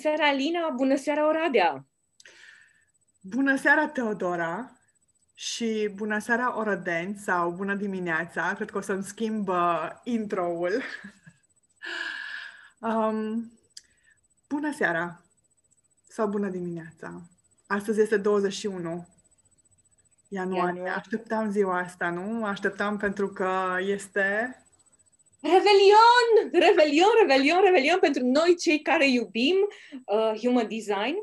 seara, Alina! Bună seara, Oradea! Bună seara, Teodora! Și bună seara, Orădeni, sau bună dimineața! Cred că o să-mi schimb uh, intro-ul. um, bună seara! Sau bună dimineața! Astăzi este 21 ianuarie. Așteptam ziua asta, nu? Așteptam pentru că este Revelion! Revelion, revelion, revelion pentru noi cei care iubim uh, human design.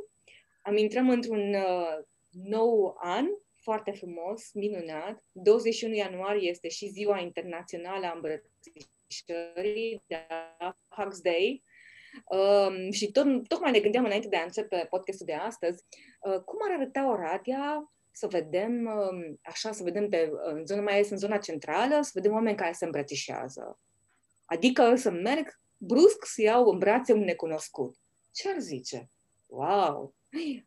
Am intrat într-un uh, nou an foarte frumos, minunat. 21 ianuarie este și ziua internațională a îmbrățișării, da, Hugs Day. Um, și tot, tocmai ne gândeam înainte de a începe podcastul de astăzi, uh, cum ar arăta Oradea să vedem, uh, așa, să vedem pe, în zona, mai ales în zona centrală, să vedem oameni care se îmbrățișează Adică să merg brusc să iau în brațe un necunoscut. Ce ar zice? Wow!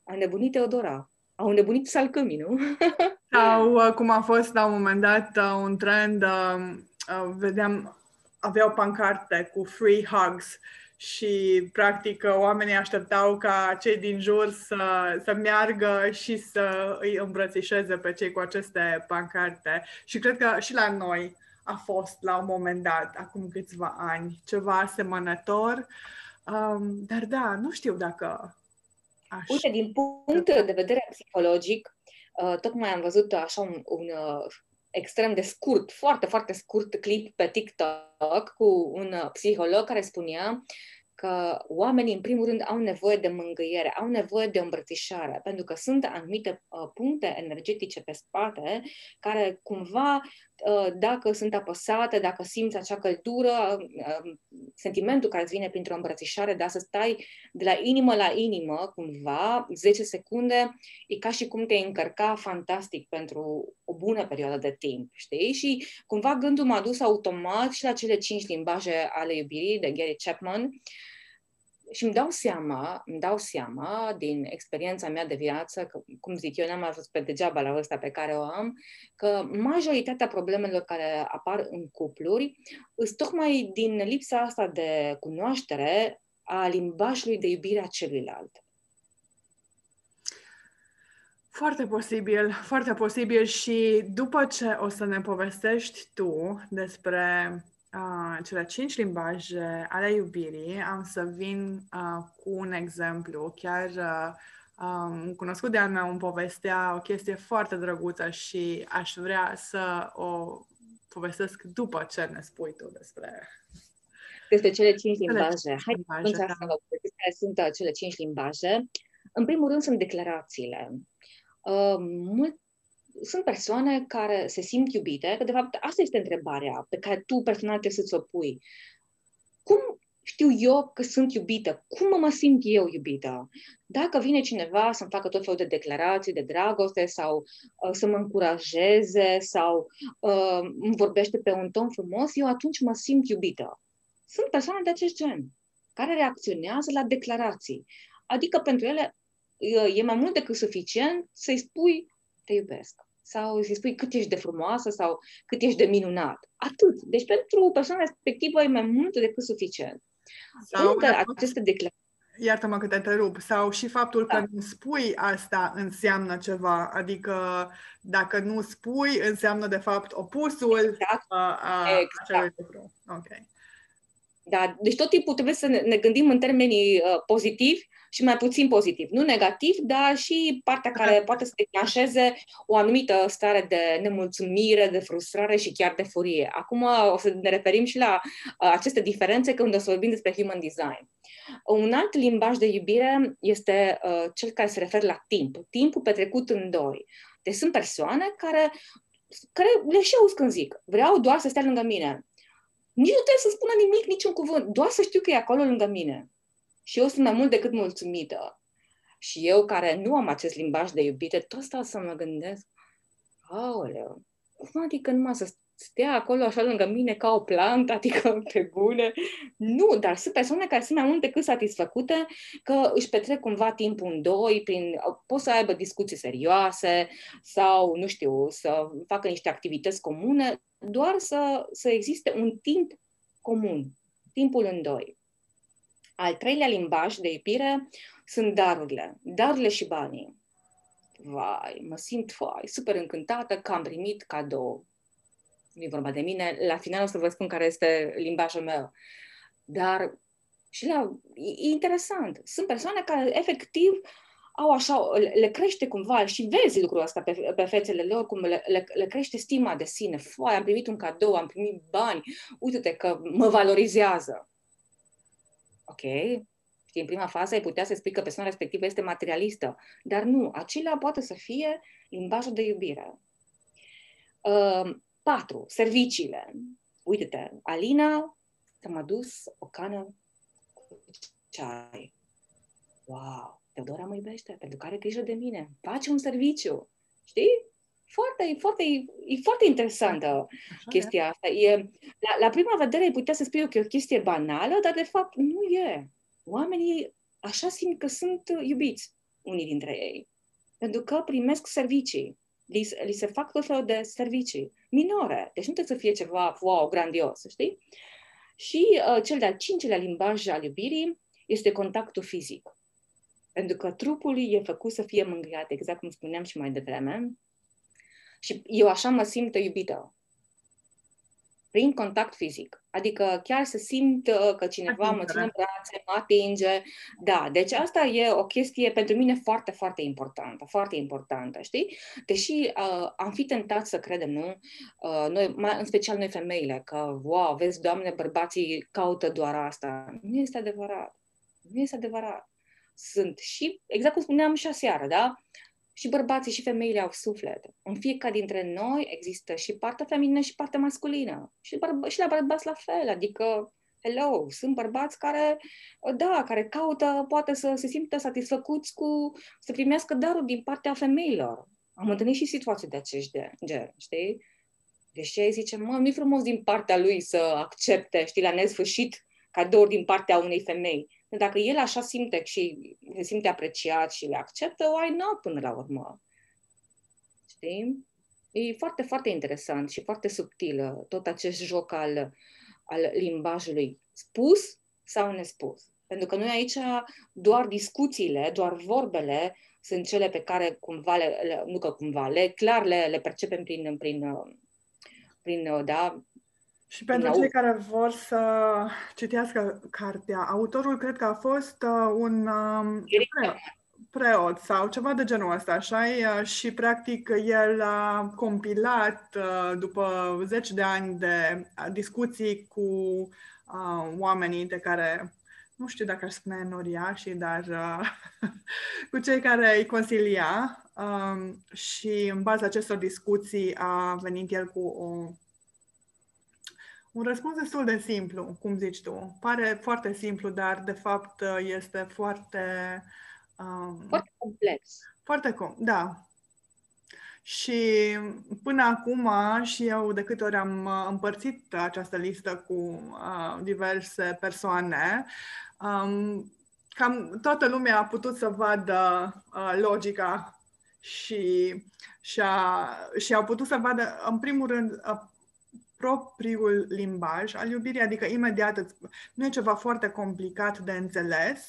A nebunit Teodora. Au nebunit salcâmii, nu? Sau uh, cum a fost la un moment dat uh, un trend, uh, uh, vedeam, aveau pancarte cu free hugs și practic oamenii așteptau ca cei din jur să, să meargă și să îi îmbrățișeze pe cei cu aceste pancarte. Și cred că și la noi a fost la un moment dat, acum câțiva ani, ceva asemănător. Um, dar da, nu știu dacă aș... Uite, din punct de vedere psihologic, uh, tocmai am văzut așa un, un uh, extrem de scurt, foarte, foarte scurt clip pe TikTok cu un uh, psiholog care spunea că oamenii, în primul rând, au nevoie de mângâiere, au nevoie de îmbrățișare, pentru că sunt anumite uh, puncte energetice pe spate care, cumva, uh, dacă sunt apăsate, dacă simți acea căldură, uh, sentimentul care îți vine printr-o îmbrățișare, dar să stai de la inimă la inimă, cumva, 10 secunde, e ca și cum te-ai încărca fantastic pentru o bună perioadă de timp, știi? Și, cumva, gândul m-a dus automat și la cele cinci limbaje ale iubirii de Gary Chapman, și îmi dau seama, îmi dau seama din experiența mea de viață, că, cum zic eu, n-am ajuns pe degeaba la vârsta pe care o am, că majoritatea problemelor care apar în cupluri sunt tocmai din lipsa asta de cunoaștere a limbajului de iubire a celuilalt. Foarte posibil, foarte posibil și după ce o să ne povestești tu despre uh, cele cinci limbaje ale iubirii, am să vin uh, cu un exemplu. Chiar uh, um, un cunoscut de-al meu îmi povestea o chestie foarte drăguță și aș vrea să o povestesc după ce ne spui tu despre despre cele cinci limbaje. Hai limbaje, da. să vă care sunt uh, cele cinci limbaje. În primul rând sunt declarațiile. Uh, mult, sunt persoane care se simt iubite, că de fapt asta este întrebarea pe care tu personal trebuie să-ți o pui. Cum știu eu că sunt iubită? Cum mă simt eu iubită? Dacă vine cineva să-mi facă tot felul de declarații de dragoste sau uh, să mă încurajeze sau uh, îmi vorbește pe un ton frumos, eu atunci mă simt iubită. Sunt persoane de acest gen care reacționează la declarații. Adică pentru ele uh, e mai mult decât suficient să-i spui te iubesc sau să-i spui cât ești de frumoasă sau cât ești de minunat. Atât. Deci pentru persoana respectivă e mai mult decât suficient. Sau Încă aceste declarații Iartă-mă că te întrerup. Sau și faptul da. că nu spui asta înseamnă ceva. Adică dacă nu spui, înseamnă de fapt opusul exact. a, a exact. acelui lucru. Ok. Da, deci tot timpul trebuie să ne, ne gândim în termenii uh, pozitivi și mai puțin pozitiv. Nu negativ, dar și partea care poate să declanșeze o anumită stare de nemulțumire, de frustrare și chiar de furie. Acum o să ne referim și la uh, aceste diferențe când o să vorbim despre human design. Un alt limbaj de iubire este uh, cel care se referă la timp. Timpul petrecut în doi. Deci sunt persoane care, care le și auzi când zic, vreau doar să stea lângă mine. Nici nu trebuie să spună nimic, niciun cuvânt, doar să știu că e acolo lângă mine. Și eu sunt mai mult decât mulțumită. Și eu, care nu am acest limbaj de iubire, tot stau să mă gândesc, aoleu, cum adică numai să stea acolo așa lângă mine ca o plantă, adică pe bune. Nu, dar sunt persoane care sunt mai mult decât satisfăcute că își petrec cumva timpul în doi, prin, pot să aibă discuții serioase sau, nu știu, să facă niște activități comune, doar să, să existe un timp comun, timpul în doi. Al treilea limbaj de iubire sunt darurile. Darurile și banii. Vai, mă simt vai, super încântată că am primit cadou. Nu e vorba de mine. La final o să vă spun care este limbajul meu. Dar și la, e interesant. Sunt persoane care efectiv au așa, le crește cumva și vezi lucrul ăsta pe, pe fețele lor, cum le, le, le crește stima de sine. Foai, am primit un cadou, am primit bani, uite-te că mă valorizează. Ok, Știi, în prima fază ai putea să spui că persoana respectivă este materialistă, dar nu, acela poate să fie limbajul de iubire. Uh, patru, serviciile. Uite-te, Alina ți-am adus o cană cu ceai. Wow, Teodora mă iubește pentru că are grijă de mine. Face un serviciu. Știi? Foarte, foarte, e foarte interesantă Așa chestia e. asta. E, la, la prima vedere ai putea să spui că e o chestie banală, dar de fapt nu e oamenii așa simt că sunt iubiți unii dintre ei. Pentru că primesc servicii. Li, li se fac tot felul de servicii minore. Deci nu trebuie să fie ceva, wow, grandios, știi? Și uh, cel de-al cincilea limbaj al iubirii este contactul fizic. Pentru că trupul e făcut să fie mângâiat, exact cum spuneam și mai devreme. Și eu așa mă simt iubită prin contact fizic. Adică chiar să simt uh, că cineva Atingere. mă ține în brațe, mă atinge. Da, deci asta e o chestie pentru mine foarte, foarte importantă, foarte importantă, știi? Deși uh, am fi tentat să credem, nu? Uh, noi, mai, în special noi femeile, că, wow, vezi, doamne, bărbații caută doar asta. Nu este adevărat. Nu este adevărat. Sunt și, exact cum spuneam și aseară, da? Și bărbații și femeile au suflet. În fiecare dintre noi există și partea feminină și partea masculină. Și, bărba- și la bărbați la fel, adică, hello, sunt bărbați care, da, care caută, poate să se simtă satisfăcuți cu, să primească daruri din partea femeilor. Am întâlnit și situații de acest gen, știi? Deși ei zice, mă, nu-i frumos din partea lui să accepte, știi, la nesfârșit cadouri din partea unei femei. Dacă el așa simte și se simte apreciat și le acceptă, why not până la urmă? Știi? E foarte, foarte interesant și foarte subtil tot acest joc al, al limbajului spus sau nespus. Pentru că noi aici doar discuțiile, doar vorbele sunt cele pe care cumva, le, le, nu că cumva, le, clar le, le percepem prin, prin, prin da, și pentru cei care vor să citească cartea, autorul cred că a fost uh, un uh, preot sau ceva de genul ăsta, așa uh, Și practic el a compilat uh, după zeci de ani de uh, discuții cu uh, oamenii de care nu știu dacă aș spune noriașii, dar uh, cu cei care îi consilia um, și în baza acestor discuții a venit el cu o un răspuns destul de simplu, cum zici tu. Pare foarte simplu, dar de fapt este foarte... Um, foarte complex. Foarte com, da. Și până acum și eu de câte ori am împărțit această listă cu uh, diverse persoane, um, cam toată lumea a putut să vadă uh, logica și, și, a, și au putut să vadă, în primul rând, uh, propriul limbaj al iubirii, adică imediat îți, nu e ceva foarte complicat de înțeles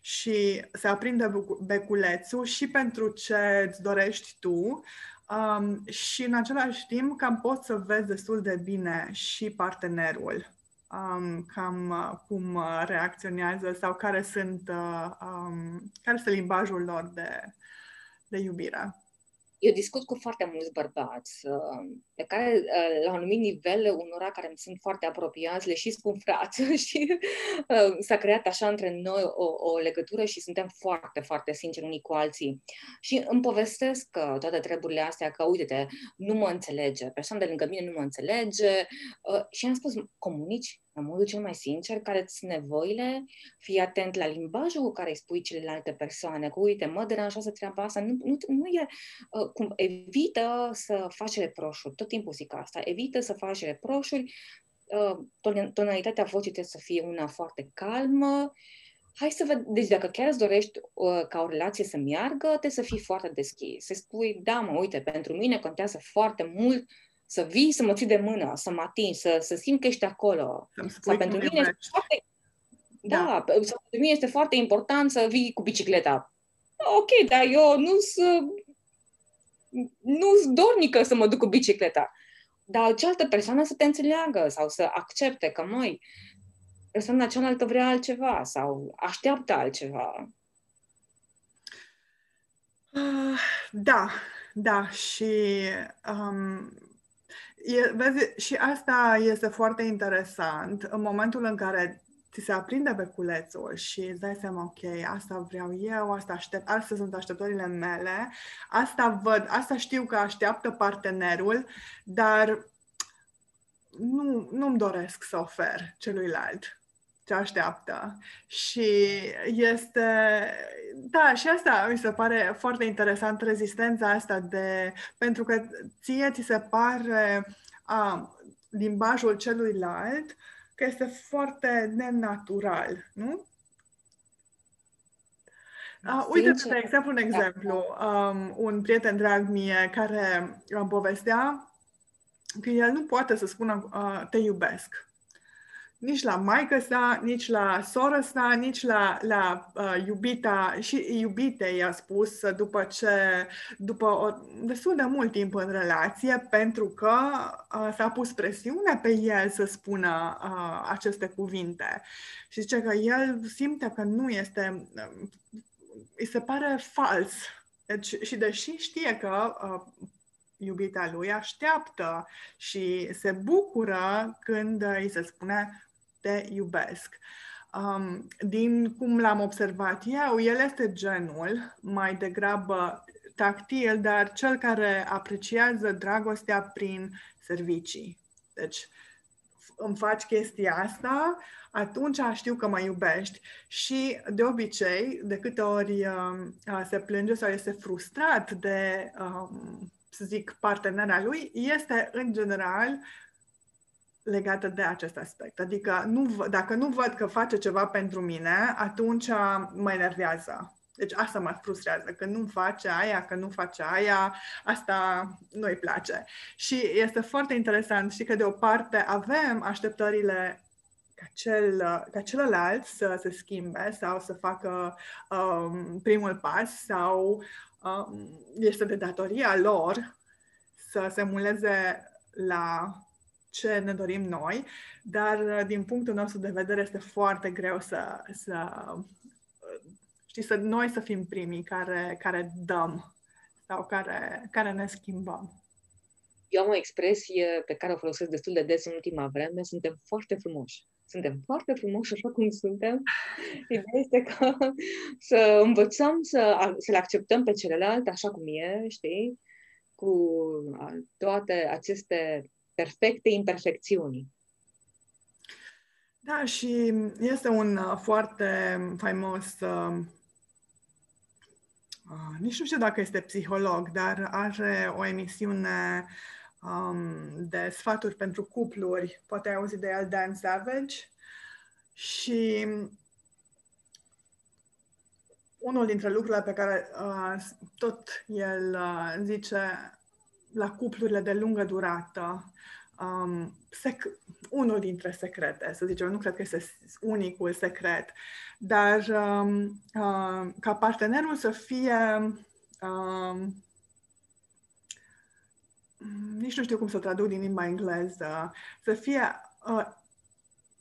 și se aprinde beculețul și pentru ce îți dorești tu um, și în același timp cam poți să vezi destul de bine și partenerul. Um, cam uh, cum uh, reacționează sau care sunt uh, um, care este limbajul lor de, de iubire eu discut cu foarte mulți bărbați uh, pe care, uh, la un anumit nivel, unora care îmi sunt foarte apropiați, le și spun frați și uh, s-a creat așa între noi o, o legătură și suntem foarte, foarte sinceri unii cu alții. Și îmi povestesc toate treburile astea că, uite-te, nu mă înțelege, persoana de lângă mine nu mă înțelege și am spus, comunici în modul cel mai sincer, care ți nevoile, fii atent la limbajul cu care îi spui celelalte persoane, cu uite, mă deranjează treaba asta, nu, nu, nu e, uh, cum, evită să faci reproșuri, tot timpul zic asta, evită să faci reproșuri, uh, tonalitatea vocii trebuie să fie una foarte calmă, hai să vedem, deci dacă chiar îți dorești uh, ca o relație să meargă, trebuie să fii foarte deschis, să spui, da mă, uite, pentru mine contează foarte mult să vii, să mă ții de mână, să mă atingi, să, să simt că ești acolo. Sau pentru mine foarte... Da, da. pentru mine este foarte important să vii cu bicicleta. Ok, dar eu nu sunt nu dornică să mă duc cu bicicleta. Dar cealaltă persoană să te înțeleagă sau să accepte că, măi, persoana cealaltă vrea altceva sau așteaptă altceva. Uh, da, da, și um, e, vezi, și asta este foarte interesant. În momentul în care ți se aprinde beculețul și îți dai seama, ok, asta vreau eu, asta aștept, astea sunt așteptările mele, asta văd, asta știu că așteaptă partenerul, dar nu, nu-mi doresc să ofer celuilalt ce așteaptă. Și este, da, și asta mi se pare foarte interesant, rezistența asta de, pentru că ție ți se pare a, limbajul celuilalt că este foarte nenatural, nu? Uh, uite, de exemplu, un da. exemplu. Um, un prieten drag mie care îmi povestea că el nu poate să spună uh, te iubesc nici la maică sa, nici la soră sa, nici la, la uh, iubita și iubite i-a spus după ce, după o, destul de mult timp în relație, pentru că uh, s-a pus presiune pe el să spună uh, aceste cuvinte. Și zice că el simte că nu este, uh, îi se pare fals. Deci, și deși știe că uh, iubita lui așteaptă și se bucură când îi se spune te iubesc. Um, din cum l-am observat eu, el este genul mai degrabă tactil, dar cel care apreciază dragostea prin servicii. Deci, îmi faci chestia asta, atunci știu că mă iubești. Și, de obicei, de câte ori uh, se plânge sau este frustrat de, um, să zic, partenera lui, este, în general, legată de acest aspect. Adică nu, dacă nu văd că face ceva pentru mine, atunci mă enervează. Deci asta mă frustrează, că nu face aia, că nu face aia, asta nu-i place. Și este foarte interesant și că de o parte avem așteptările ca, cel, ca celălalt să se schimbe sau să facă um, primul pas sau um, este de datoria lor să se muleze la ce ne dorim noi, dar uh, din punctul nostru de vedere este foarte greu să, să știi, să noi să fim primii care, care dăm sau care, care ne schimbăm. Eu am o expresie pe care o folosesc destul de des în ultima vreme, suntem foarte frumoși. Suntem foarte frumoși așa cum suntem. Ideea este că să învățăm să, să le acceptăm pe celălalt așa cum e, știi? Cu toate aceste perfecte imperfecțiuni. Da, și este un uh, foarte faimos, uh, uh, nici nu știu dacă este psiholog, dar are o emisiune um, de sfaturi pentru cupluri, poate ai auzit de el, Dan Savage, și unul dintre lucrurile pe care uh, tot el uh, zice la cuplurile de lungă durată, um, sec- unul dintre secrete, să zicem, nu cred că este unicul secret, dar um, uh, ca partenerul să fie um, nici nu știu cum să traduc din limba engleză, să fie uh,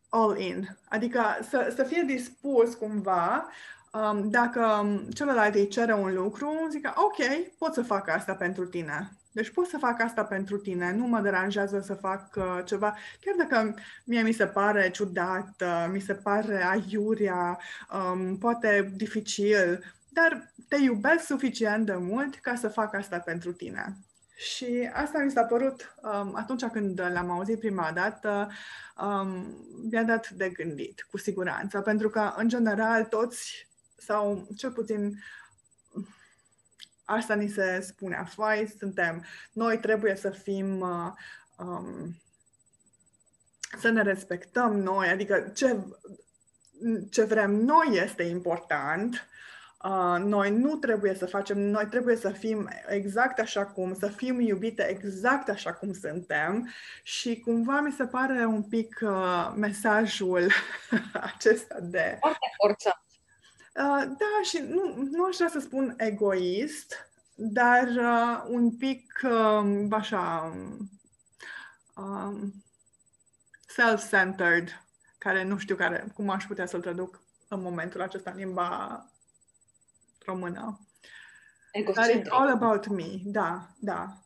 all in, adică să, să fie dispus cumva um, dacă celălalt îi cere un lucru, zic ok, pot să fac asta pentru tine. Deci pot să fac asta pentru tine, nu mă deranjează să fac uh, ceva, chiar dacă mie mi se pare ciudat, uh, mi se pare aiurea, um, poate dificil, dar te iubesc suficient de mult ca să fac asta pentru tine. Și asta mi s-a părut um, atunci când l-am auzit prima dată, um, mi-a dat de gândit, cu siguranță, pentru că, în general, toți, sau cel puțin Asta ni se spune. Afai, suntem, noi trebuie să fim, uh, um, să ne respectăm noi, adică ce, ce vrem noi este important, Uh, noi nu trebuie să facem, noi trebuie să fim exact așa cum, să fim iubite exact așa cum suntem. Și cumva mi se pare un pic uh, mesajul acesta de... Foarte forțat. Uh, da, și nu, nu aș vrea să spun egoist, dar uh, un pic uh, așa um, self-centered, care nu știu care, cum aș putea să-l traduc în momentul acesta în limba română. Dar it's all about me, da, da.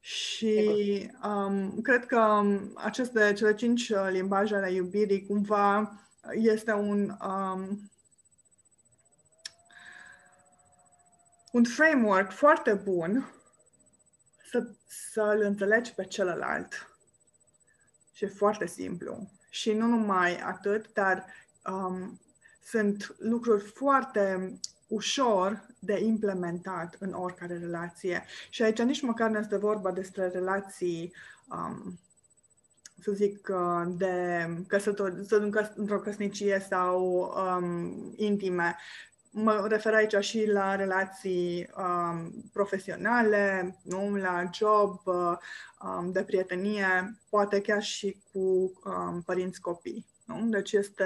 Și um, cred că um, aceste cele cinci uh, limbaje ale iubirii cumva este un um, un framework foarte bun să, să-l înțelegi pe celălalt. Și e foarte simplu. Și nu numai atât, dar um, sunt lucruri foarte ușor de implementat în oricare relație. Și aici nici măcar nu este vorba despre relații, um, să zic, uh, de căsător- într-o căsnicie sau um, intime. Mă refer aici și la relații um, profesionale, nu? la job, uh, um, de prietenie, poate chiar și cu um, părinți copii. Nu? Deci este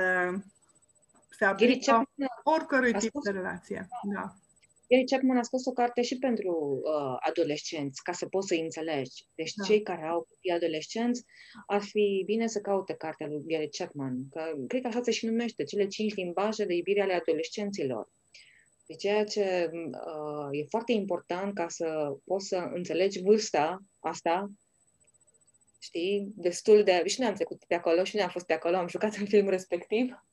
se aplică oricărui tip de relație. Da. Gary Chapman a scos o carte și pentru uh, adolescenți, ca să poți să înțelegi. Deci da. cei care au copii adolescenți, ar fi bine să caute cartea lui Gary Chapman, că cred că așa se și numește, cele cinci limbaje de iubire ale adolescenților. De ceea ce uh, e foarte important ca să poți să înțelegi vârsta asta, știi, destul de... Și noi am trecut pe acolo și noi am fost pe acolo, am jucat în filmul respectiv.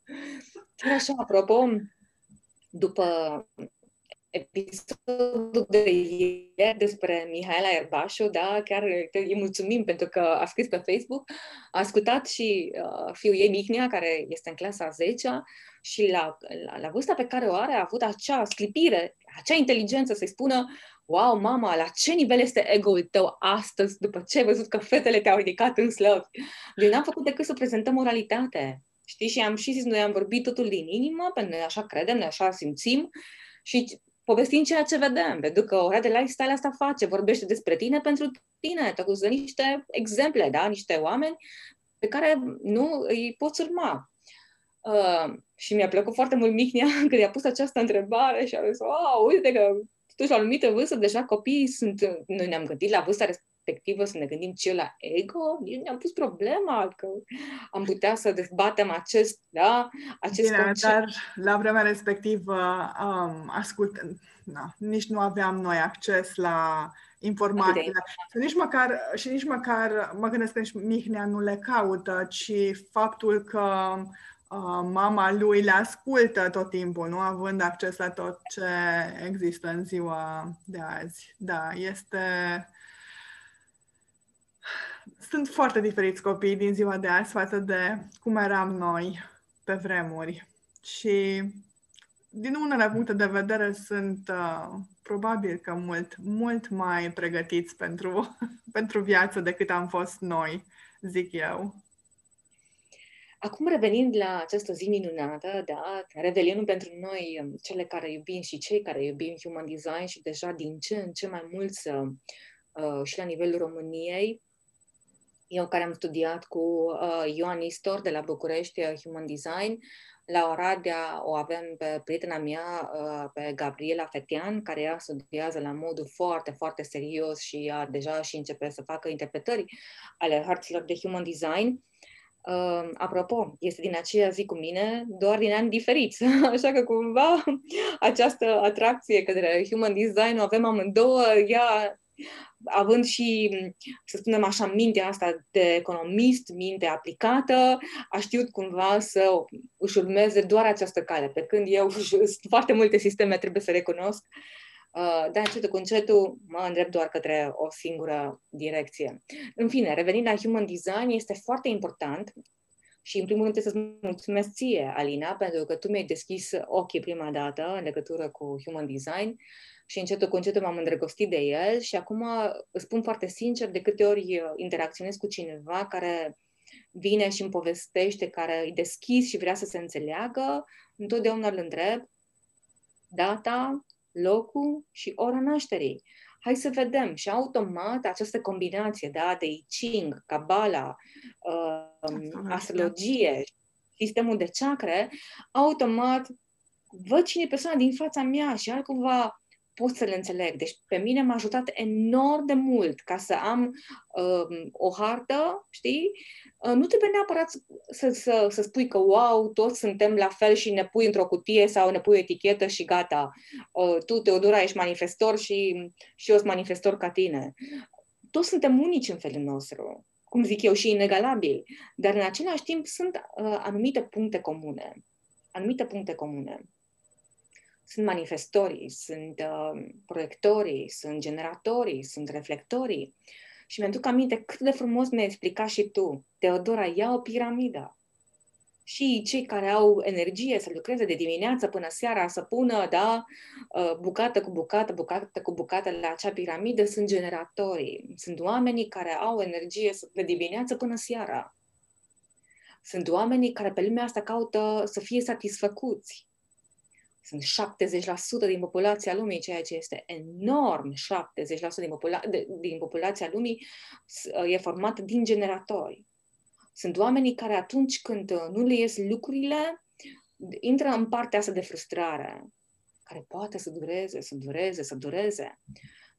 Chiar așa, apropo, după episodul de ieri despre Mihaela Erbașu, da, chiar îi mulțumim pentru că a scris pe Facebook, a ascultat și uh, fiul ei Mihnea, care este în clasa 10 și la, la, la vârsta pe care o are a avut acea sclipire, acea inteligență să-i spună wow, mama, la ce nivel este ego-ul tău astăzi după ce ai văzut că fetele te-au ridicat în slăvi? Noi n-am făcut decât să prezentăm moralitate. Știi? Și am și zis, noi am vorbit totul din inimă, pentru că noi așa credem, noi așa simțim și povestim ceea ce vedem. Pentru că ora de lifestyle asta face, vorbește despre tine pentru tine, te acuză niște exemple, da? niște oameni pe care nu îi poți urma. Uh, și mi-a plăcut foarte mult Mihnea când i-a pus această întrebare și a zis, wow, uite că totuși la o anumită vârstă deja copiii sunt, noi ne-am gândit la vârsta respectivă să ne gândim ce la ego, nici ne-am pus problema că am putea să dezbatem acest, da, acest Bine, concept. dar la vremea respectivă um, ascult, na, nici nu aveam noi acces la informații. Și nici măcar, și nici măcar, mă gândesc că nici Mihnea nu le caută, ci faptul că uh, mama lui le ascultă tot timpul, nu având acces la tot ce există în ziua de azi. Da, este sunt foarte diferiți copiii din ziua de azi față de cum eram noi pe vremuri. Și din unele puncte de vedere sunt uh, probabil că mult, mult mai pregătiți pentru, pentru viață decât am fost noi, zic eu. Acum revenind la această zi minunată, da, Revelionul pentru noi, um, cele care iubim și cei care iubim Human Design și deja din ce în ce mai mulți uh, și la nivelul României, eu care am studiat cu uh, Ioan Istor de la București, uh, Human Design, la Oradea o avem pe prietena mea, uh, pe Gabriela Fetian, care ea studiază la modul foarte, foarte serios și ea deja și începe să facă interpretări ale hărților de Human Design. Uh, apropo, este din aceea zi cu mine, doar din ani diferiți. Așa că cumva această atracție către Human Design o avem amândouă, ea având și, să spunem așa, mintea asta de economist, minte aplicată, a știut cumva să își urmeze doar această cale, pe când eu foarte multe sisteme trebuie să recunosc, uh, dar încetul cu încetul mă îndrept doar către o singură direcție. În fine, revenind la Human Design, este foarte important și, în primul rând, trebuie să-ți mulțumesc ție, Alina, pentru că tu mi-ai deschis ochii prima dată în legătură cu Human Design și încetul cu încetul m-am îndrăgostit de el și acum îți spun foarte sincer, de câte ori uh, interacționez cu cineva care vine și îmi povestește, care îi deschis și vrea să se înțeleagă, întotdeauna îl întreb data, locul și ora nașterii. Hai să vedem. Și automat această combinație da, de I Ching, Kabbalah, uh, astrologie, sistemul de chakre, automat văd cine e persoana din fața mea și altcumva pot să le înțeleg. Deci pe mine m-a ajutat enorm de mult ca să am uh, o hartă, știi? Uh, nu trebuie neapărat să, să, să, să spui că wow, toți suntem la fel și ne pui într-o cutie sau ne pui o etichetă și gata. Uh, tu, Teodora, ești manifestor și, și eu sunt manifestor ca tine. Toți suntem unici în felul nostru, cum zic eu, și inegalabili. Dar în același timp sunt uh, anumite puncte comune. Anumite puncte comune sunt manifestorii, sunt uh, proiectorii, sunt generatorii, sunt reflectorii. Și mi-aduc aminte cât de frumos mi-ai explicat și tu, Teodora, ia o piramidă. Și cei care au energie să lucreze de dimineață până seara, să pună, da, uh, bucată cu bucată, bucată cu bucată la acea piramidă, sunt generatorii. Sunt oamenii care au energie de dimineață până seara. Sunt oamenii care pe lumea asta caută să fie satisfăcuți sunt 70% din populația lumii, ceea ce este enorm, 70% din, popula- de, din populația lumii e formată din generatori. Sunt oamenii care atunci când uh, nu le ies lucrurile, intră în partea asta de frustrare, care poate să dureze, să dureze, să dureze.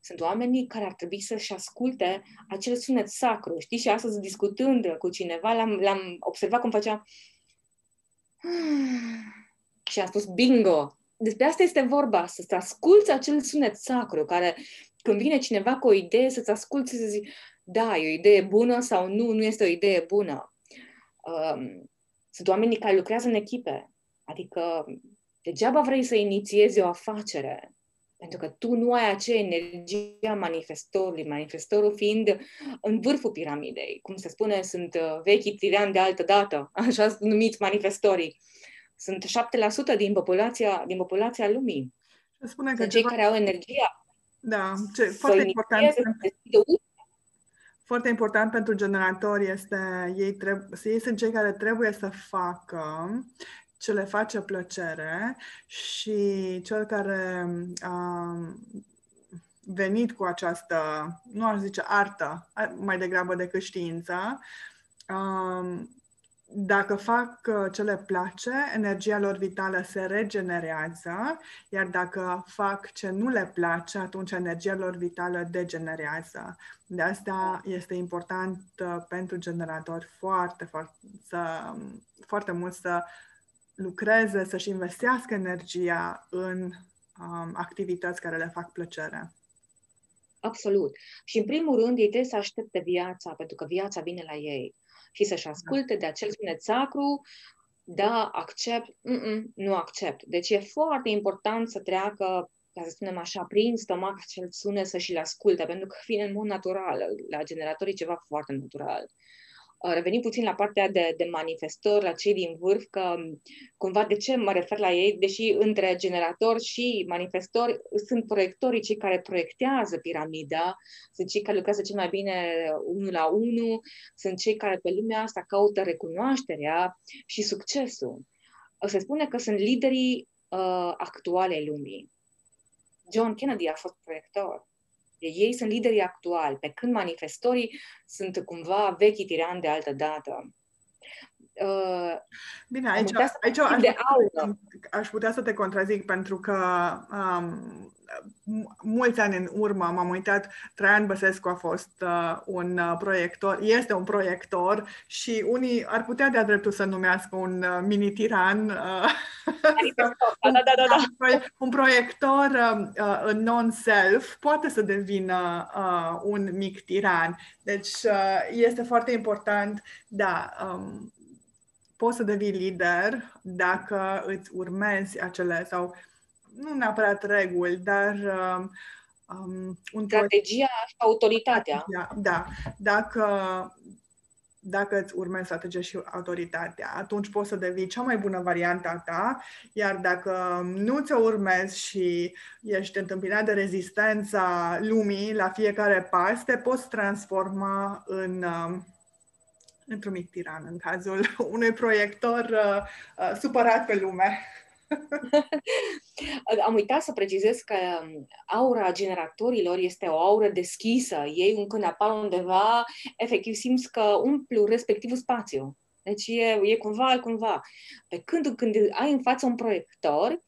Sunt oamenii care ar trebui să-și asculte acel sunet sacru. Știi, și astăzi discutând cu cineva, l-am, l-am observat cum făcea și am spus bingo. Despre asta este vorba, să-ți asculți acel sunet sacru, care când vine cineva cu o idee, să-ți asculți să zici, da, e o idee bună sau nu, nu este o idee bună. Um, sunt oamenii care lucrează în echipe. Adică degeaba vrei să inițiezi o afacere, pentru că tu nu ai acea energie a manifestorului, manifestorul fiind în vârful piramidei. Cum se spune, sunt uh, vechi tiriani de altă dată, așa numiți manifestorii. Sunt 7% din populația, din populația lumii. Spune că Sunt cei care au energia. Da, ce, foarte important. Foarte important pentru generatori este ei, trebuie, ei sunt cei care trebuie să facă ce le face plăcere și cel care a venit cu această, nu aș zice artă, mai degrabă decât știință, dacă fac uh, ce le place, energia lor vitală se regenerează, iar dacă fac ce nu le place, atunci energia lor vitală degenerează. De asta este important uh, pentru generatori foarte, foarte, să, foarte mult să lucreze, să-și investească energia în um, activități care le fac plăcere. Absolut. Și în primul rând ei trebuie să aștepte viața, pentru că viața vine la ei și să-și asculte de acel sunet sacru, da, accept, Mm-mm, nu accept. Deci e foarte important să treacă, ca să spunem așa, prin stomac acel sunet să și-l asculte, pentru că vine în mod natural. La generatorii ceva foarte natural. Uh, revenim puțin la partea de, de manifestor, la cei din vârf, că cumva de ce mă refer la ei, deși între generator și manifestor sunt proiectorii cei care proiectează piramida, sunt cei care lucrează cel mai bine unul la unul, sunt cei care pe lumea asta caută recunoașterea și succesul. Se spune că sunt liderii uh, actuale ai lumii. John Kennedy a fost proiector. Ei sunt liderii actuali, pe când manifestorii sunt cumva vechi tirani de altă dată. Uh, Bine, aici, aici aș, de putea, aș putea să te contrazic pentru că um, mulți ani în urmă m-am uitat, Traian Băsescu a fost uh, un uh, proiector, este un proiector și unii ar putea de-a dreptul să numească un uh, mini-tiran. Uh, un, da, da, da, da. un proiector uh, în non-self poate să devină uh, un mic tiran. Deci uh, este foarte important, da, um, poți să devii lider dacă îți urmezi acele sau nu neapărat reguli, dar um, um un strategia și autoritatea. Da, da. Dacă, dacă îți urmezi strategia și autoritatea, atunci poți să devii cea mai bună variantă a ta, iar dacă nu ți-o urmezi și ești întâmpinat de rezistența lumii la fiecare pas, te poți transforma în um, într-un mic tiran, în cazul unui proiector uh, uh, supărat pe lume. Am uitat să precizez că um, aura generatorilor este o aură deschisă. Ei, când apar undeva, efectiv simți că umplu respectivul spațiu. Deci e, e cumva, cumva. Pe când, când ai în față un proiector,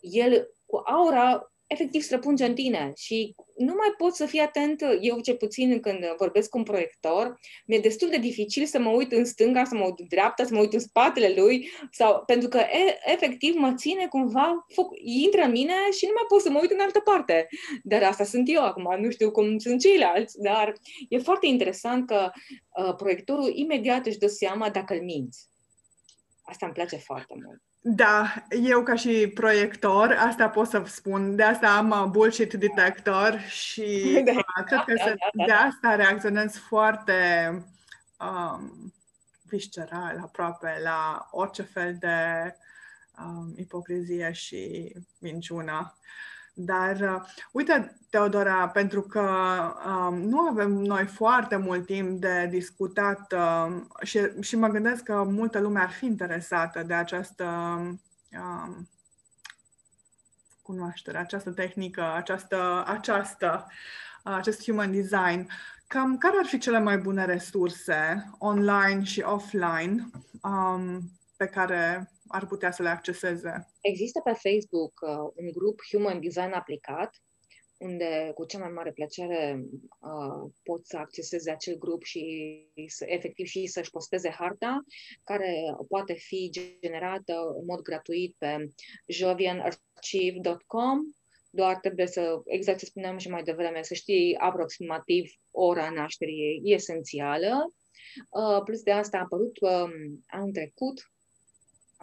el cu aura efectiv străpunge în tine și nu mai pot să fii atent, eu ce puțin când vorbesc cu un proiector, mi-e destul de dificil să mă uit în stânga, să mă uit în dreapta, să mă uit în spatele lui, sau, pentru că e, efectiv mă ține cumva, foc, intră în mine și nu mai pot să mă uit în altă parte. Dar asta sunt eu acum, nu știu cum sunt ceilalți, dar e foarte interesant că uh, proiectorul imediat își dă seama dacă îl minți. Asta îmi place foarte mult. Da, eu ca și proiector, asta pot să spun, de asta am uh, bullshit detector și da, uh, cred că da, se, da, da, de asta reacționez foarte um, visceral aproape la orice fel de um, ipocrizie și minciună. Dar, uh, uite, Teodora, pentru că um, nu avem noi foarte mult timp de discutat um, și, și mă gândesc că multă lume ar fi interesată de această um, cunoaștere, această tehnică, această, această, acest human design. Cam care ar fi cele mai bune resurse online și offline um, pe care ar putea să le acceseze? Există pe Facebook uh, un grup Human Design aplicat, unde cu cea mai mare plăcere uh, pot să acceseze acel grup și să, efectiv și să-și posteze harta, care poate fi generată în mod gratuit pe jovianarchive.com doar trebuie să, exact ce spuneam și mai devreme, să știi aproximativ ora nașterii e esențială. Uh, plus de asta a apărut uh, anul trecut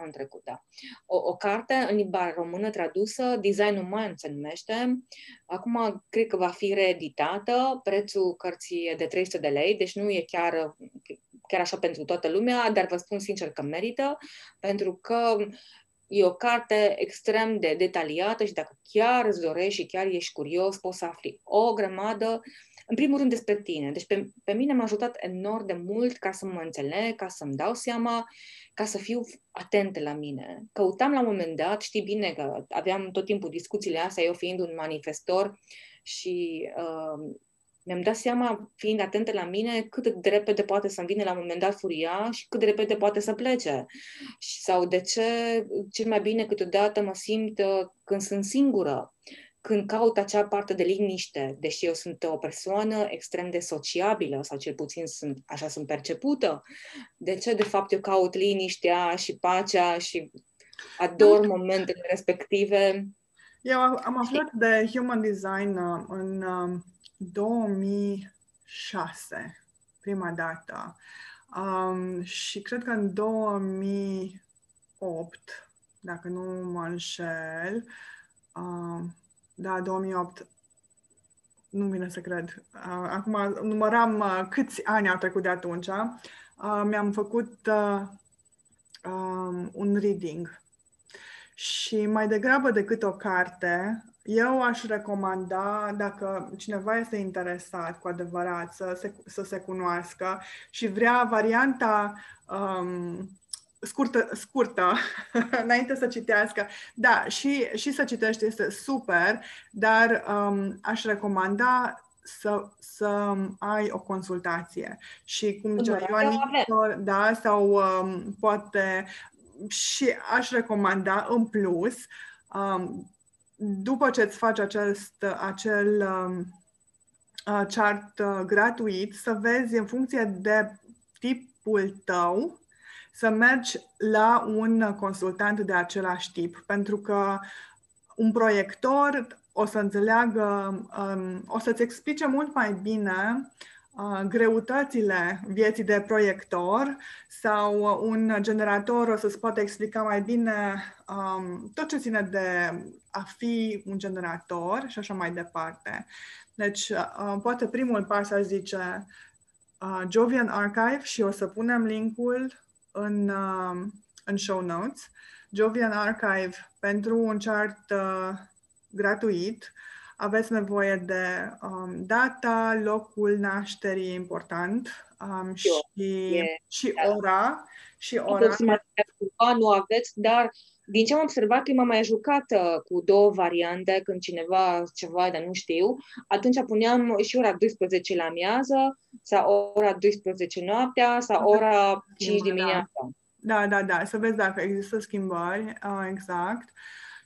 anul trecut, da. O, o carte în limba română tradusă, Design Uman se numește. Acum cred că va fi reeditată, prețul cărții e de 300 de lei, deci nu e chiar, chiar așa pentru toată lumea, dar vă spun sincer că merită, pentru că E o carte extrem de detaliată și dacă chiar îți dorești și chiar ești curios, poți să afli o grămadă, în primul rând despre tine. Deci pe, pe mine m-a ajutat enorm de mult ca să mă înțeleg, ca să-mi dau seama ca să fiu atentă la mine. Căutam la un moment dat, știi bine că aveam tot timpul discuțiile astea, eu fiind un manifestor și uh, mi-am dat seama, fiind atentă la mine, cât de repede poate să-mi vine la un moment dat furia și cât de repede poate să plece. Sau de ce cel mai bine câteodată mă simt uh, când sunt singură când caut acea parte de liniște, deși eu sunt o persoană extrem de sociabilă, sau cel puțin sunt, așa sunt percepută, de ce de fapt eu caut liniștea și pacea și ador momentele respective? Eu am aflat de Human Design uh, în 2006, um, prima dată. Um, și cred că în 2008, dacă nu mă înșel, um, da, 2008. Nu vine să cred. Acum număram câți ani au trecut de atunci. Mi-am făcut um, un reading. Și mai degrabă decât o carte, eu aș recomanda, dacă cineva este interesat cu adevărat să se, să se cunoască și vrea varianta um, scurtă, scurtă înainte să citească. Da, și, și să citești este super, dar um, aș recomanda să, să ai o consultație. Și cum zicea Ioan, da, sau um, poate și aș recomanda în plus, um, după ce îți faci acest, acel um, chart uh, gratuit, să vezi în funcție de tipul tău să mergi la un consultant de același tip, pentru că un proiector o să înțeleagă, um, o să-ți explice mult mai bine uh, greutățile vieții de proiector sau un generator o să-ți poată explica mai bine um, tot ce ține de a fi un generator și așa mai departe. Deci, uh, poate primul pas, aș zice, uh, Jovian Archive și o să punem linkul în, uh, în show notes. Jovian Archive pentru un chart uh, gratuit. Aveți nevoie de um, data, locul nașterii important um, și, yeah. și ora. Și ora. Nu aveți, dar din ce am observat, eu m-am mai jucat uh, cu două variante, când cineva ceva, dar nu știu, atunci puneam și ora 12 la amiază, sau ora 12 noaptea, sau ora 5 dimineața. Da, da, da, să vezi dacă există schimbări, uh, exact.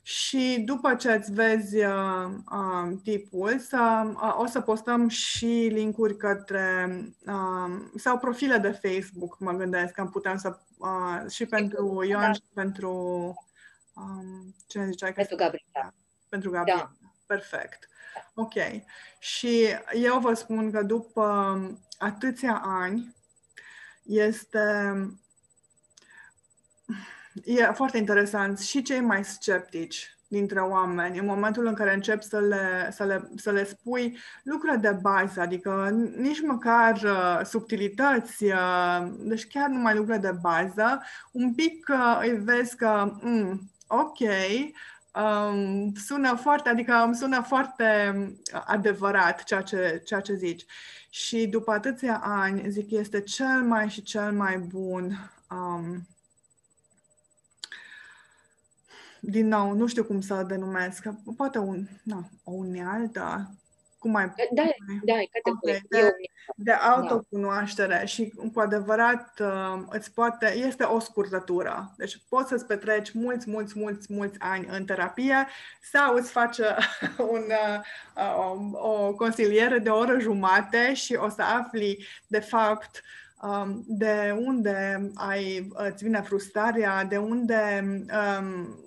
Și după ce îți vezi uh, uh, tipul, să, uh, o să postăm și linkuri către uh, sau profile de Facebook, mă gândesc că am putea să uh, și pentru Ion da. și pentru um, cine ziceai că pentru Gabriela. Pentru Gabriela. Da. Perfect. Ok. Și eu vă spun că după atâția ani este e foarte interesant și cei mai sceptici dintre oameni, în momentul în care încep să le, să le, să le spui lucruri de bază, adică nici măcar uh, subtilități, uh, deci chiar numai lucruri de bază, un pic uh, îi vezi că, mm, ok, um, sună foarte, adică îmi sună foarte adevărat ceea ce, ceea ce zici. Și după atâția ani, zic, este cel mai și cel mai bun um, din nou, nu știu cum să denumesc, poate un, na, o unealtă, cum mai... Da, da, okay, de, de autocunoaștere da. și cu adevărat uh, îți poate, este o scurtătură. Deci poți să-ți petreci mulți, mulți, mulți, mulți ani în terapie sau îți face un, uh, o, o consiliere de o oră jumate și o să afli de fapt um, de unde ai, îți vine frustrarea, de unde um,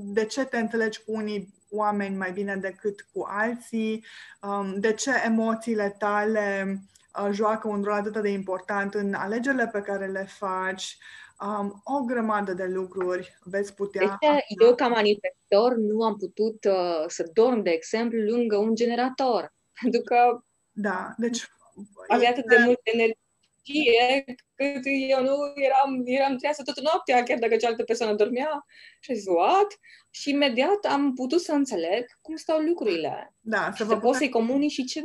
de ce te înțelegi cu unii oameni mai bine decât cu alții, um, de ce emoțiile tale uh, joacă un rol atât de important în alegerile pe care le faci, um, o grămadă de lucruri veți putea... Deci, eu ca manifestor nu am putut uh, să dorm, de exemplu, lângă un generator, pentru că da, deci avea atât de multă energie energie cât eu nu eram, eram treasă toată noaptea, chiar dacă cealaltă persoană dormea. Și zis, what? Și imediat am putut să înțeleg cum stau lucrurile. Da, să, vă să poți să-i comunici și ce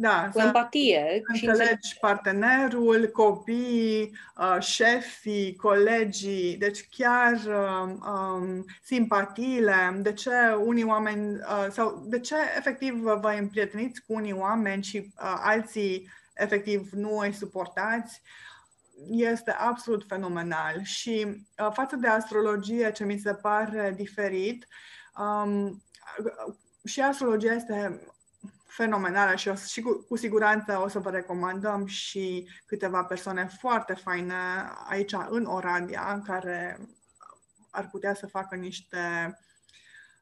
da, cu empatie. Și înțelegi partenerul, copiii, uh, șefii, colegii, deci chiar uh, um, simpatiile, de ce unii oameni, uh, sau de ce efectiv vă împrieteniți cu unii oameni și uh, alții efectiv nu îi suportați, este absolut fenomenal. Și uh, față de astrologie, ce mi se pare diferit, um, și astrologia este fenomenală și, o, și cu, cu siguranță o să vă recomandăm și câteva persoane foarte faine aici în Oradea care ar putea să facă niște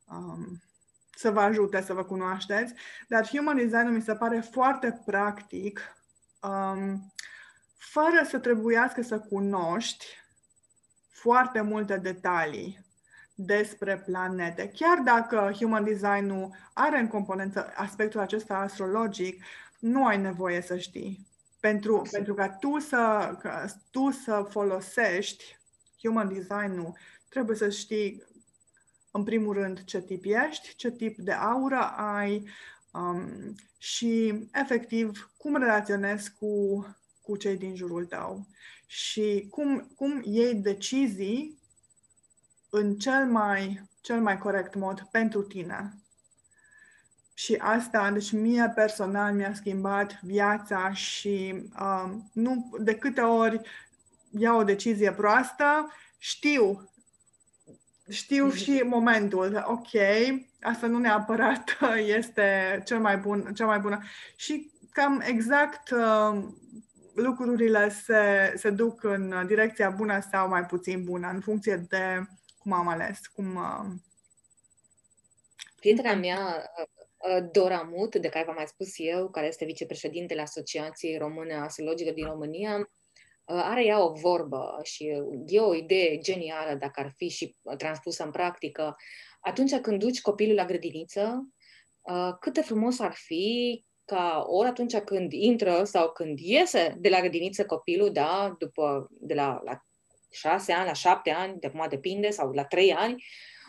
um, să vă ajute să vă cunoașteți, dar human design mi se pare foarte practic um, fără să trebuiască să cunoști foarte multe detalii despre planete. Chiar dacă Human Design-ul are în componență aspectul acesta astrologic, nu ai nevoie să știi. Pentru, pentru ca tu să, ca tu să folosești Human Design-ul, trebuie să știi în primul rând ce tip ești, ce tip de aură ai, um, și efectiv cum relaționezi cu, cu cei din jurul tău și cum, cum iei decizii în cel mai, cel mai corect mod pentru tine. Și asta, deci mie personal mi-a schimbat viața și um, nu de câte ori iau o decizie proastă, știu știu mhm. și momentul, ok, asta nu neapărat este cel mai bun, cea mai bună. Și cam exact uh, lucrurile se, se duc în direcția bună sau mai puțin bună, în funcție de cum am ales, cum... Uh... Prietena mea, uh, uh, Dora Mut, de care v-am mai spus eu, care este vicepreședintele Asociației Române Astrologică din România, Uh, are ea o vorbă și e o idee genială dacă ar fi și transpusă în practică. Atunci când duci copilul la grădiniță, uh, cât de frumos ar fi ca ori atunci când intră sau când iese de la grădiniță copilul, da, după, de la, la șase ani, la șapte ani, de acum depinde, sau la trei ani,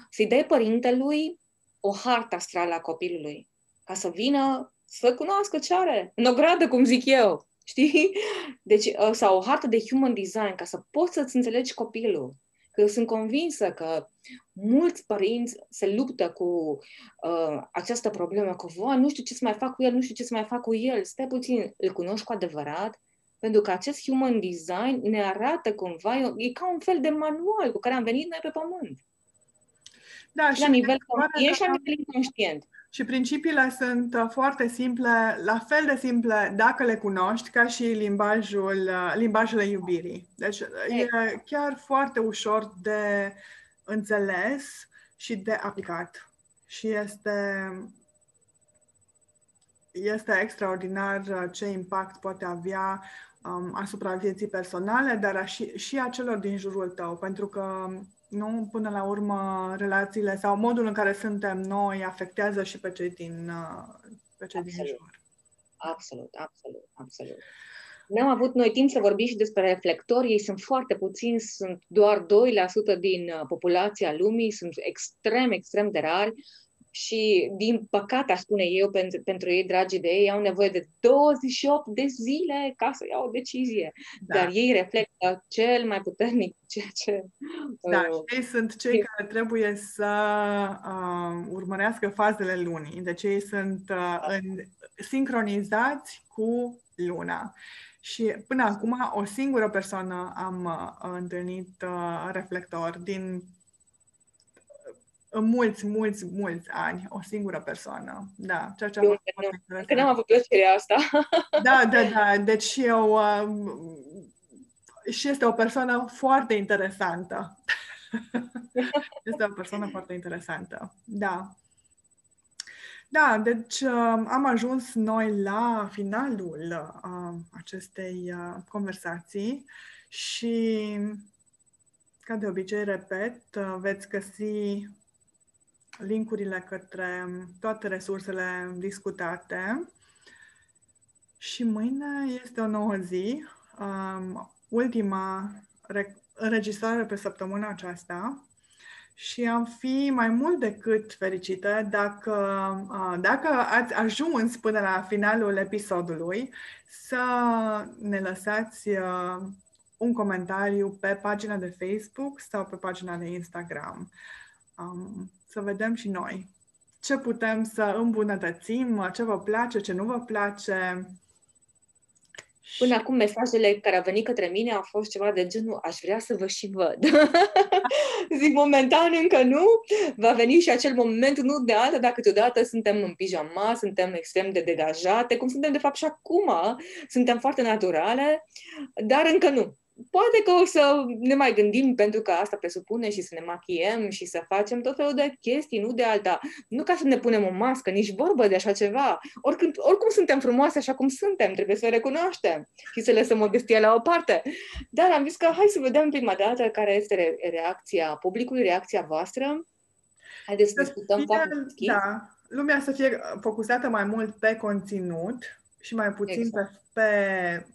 să-i dai părintelui o hartă astrală a copilului, ca să vină să cunoască ce are, în o gradă, cum zic eu știi? Deci, uh, sau o hartă de human design, ca să poți să-ți înțelegi copilul. Că eu sunt convinsă că mulți părinți se luptă cu uh, această problemă, cu, nu știu ce să mai fac cu el, nu știu ce să mai fac cu el. Stai puțin, îl cunoști cu adevărat? Pentru că acest human design ne arată cumva, e ca un fel de manual cu care am venit noi pe pământ. Da, și la nivel conștient și la nivel inconștient. Și principiile sunt uh, foarte simple, la fel de simple dacă le cunoști, ca și limbajul, uh, limbajele iubirii. Deci e chiar foarte ușor de înțeles și de aplicat. Și este, este extraordinar uh, ce impact poate avea um, asupra vieții personale, dar și, și a celor din jurul tău, pentru că nu, până la urmă, relațiile sau modul în care suntem noi afectează și pe cei din, uh, pe cei absolut. din jur. Absolut, absolut, absolut. N-am avut noi timp să vorbim și despre reflectori. Ei sunt foarte puțini, sunt doar 2% din uh, populația lumii, sunt extrem, extrem de rari și, din păcate, aș spune eu, pentru, pentru ei, dragii de ei, au nevoie de 28 de zile ca să iau o decizie. Da. Dar ei reflectă cel mai puternic ceea ce... Da, uh, și ei sunt cei e... care trebuie să uh, urmărească fazele lunii. Deci ei sunt uh, în, sincronizați cu luna. Și până acum o singură persoană am uh, întâlnit uh, reflector din în mulți, mulți, mulți ani, o singură persoană. Da, ceea ce am Că n-am avut plăcerea asta. Da, da, da. Deci eu... Uh, și este o persoană foarte interesantă. este o persoană foarte interesantă. Da. Da, deci uh, am ajuns noi la finalul uh, acestei uh, conversații și, ca de obicei, repet, uh, veți găsi linkurile către toate resursele discutate. Și mâine este o nouă zi, um, ultima înregistrare pe săptămâna aceasta și am fi mai mult decât fericită dacă, uh, dacă ați ajuns până la finalul episodului să ne lăsați uh, un comentariu pe pagina de Facebook sau pe pagina de Instagram. Um, să vedem și noi ce putem să îmbunătățim, ce vă place, ce nu vă place. Până acum, mesajele care au venit către mine au fost ceva de genul aș vrea să vă și văd. Zic, momentan încă nu. Va veni și acel moment, nu de altă, dacă câteodată suntem în pijama, suntem extrem de degajate, cum suntem de fapt și acum, suntem foarte naturale, dar încă nu poate că o să ne mai gândim, pentru că asta presupune și să ne machiem și să facem tot felul de chestii, nu de alta. Nu ca să ne punem o mască, nici vorbă de așa ceva. Oricând, oricum suntem frumoase așa cum suntem, trebuie să recunoaștem și să lăsăm modestia la o parte. Dar am zis că hai să vedem prima dată care este reacția publicului, reacția voastră. Haideți să discutăm foarte Da, lumea să fie focusată mai mult pe conținut și mai puțin exact. pe, pe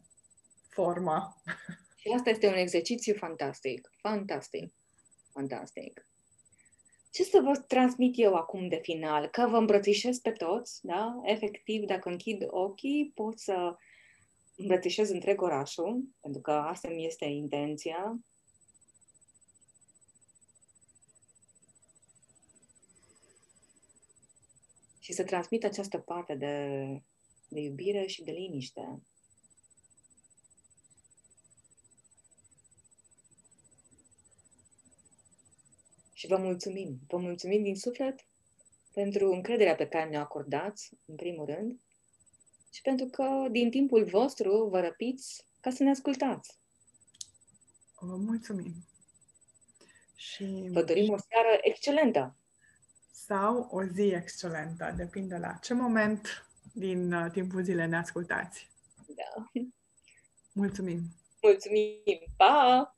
forma. Și asta este un exercițiu fantastic, fantastic, fantastic. Ce să vă transmit eu acum de final? Că vă îmbrățișez pe toți, da? Efectiv, dacă închid ochii, pot să îmbrățișez întreg orașul, pentru că asta mi este intenția. Și să transmit această parte de, de iubire și de liniște Și vă mulțumim. Vă mulțumim din suflet pentru încrederea pe care ne-o acordați, în primul rând, și pentru că din timpul vostru vă răpiți ca să ne ascultați. Vă mulțumim. Și vă dorim o seară excelentă. Sau o zi excelentă, depinde la ce moment din uh, timpul zilei ne ascultați. Da. Mulțumim. Mulțumim. Pa!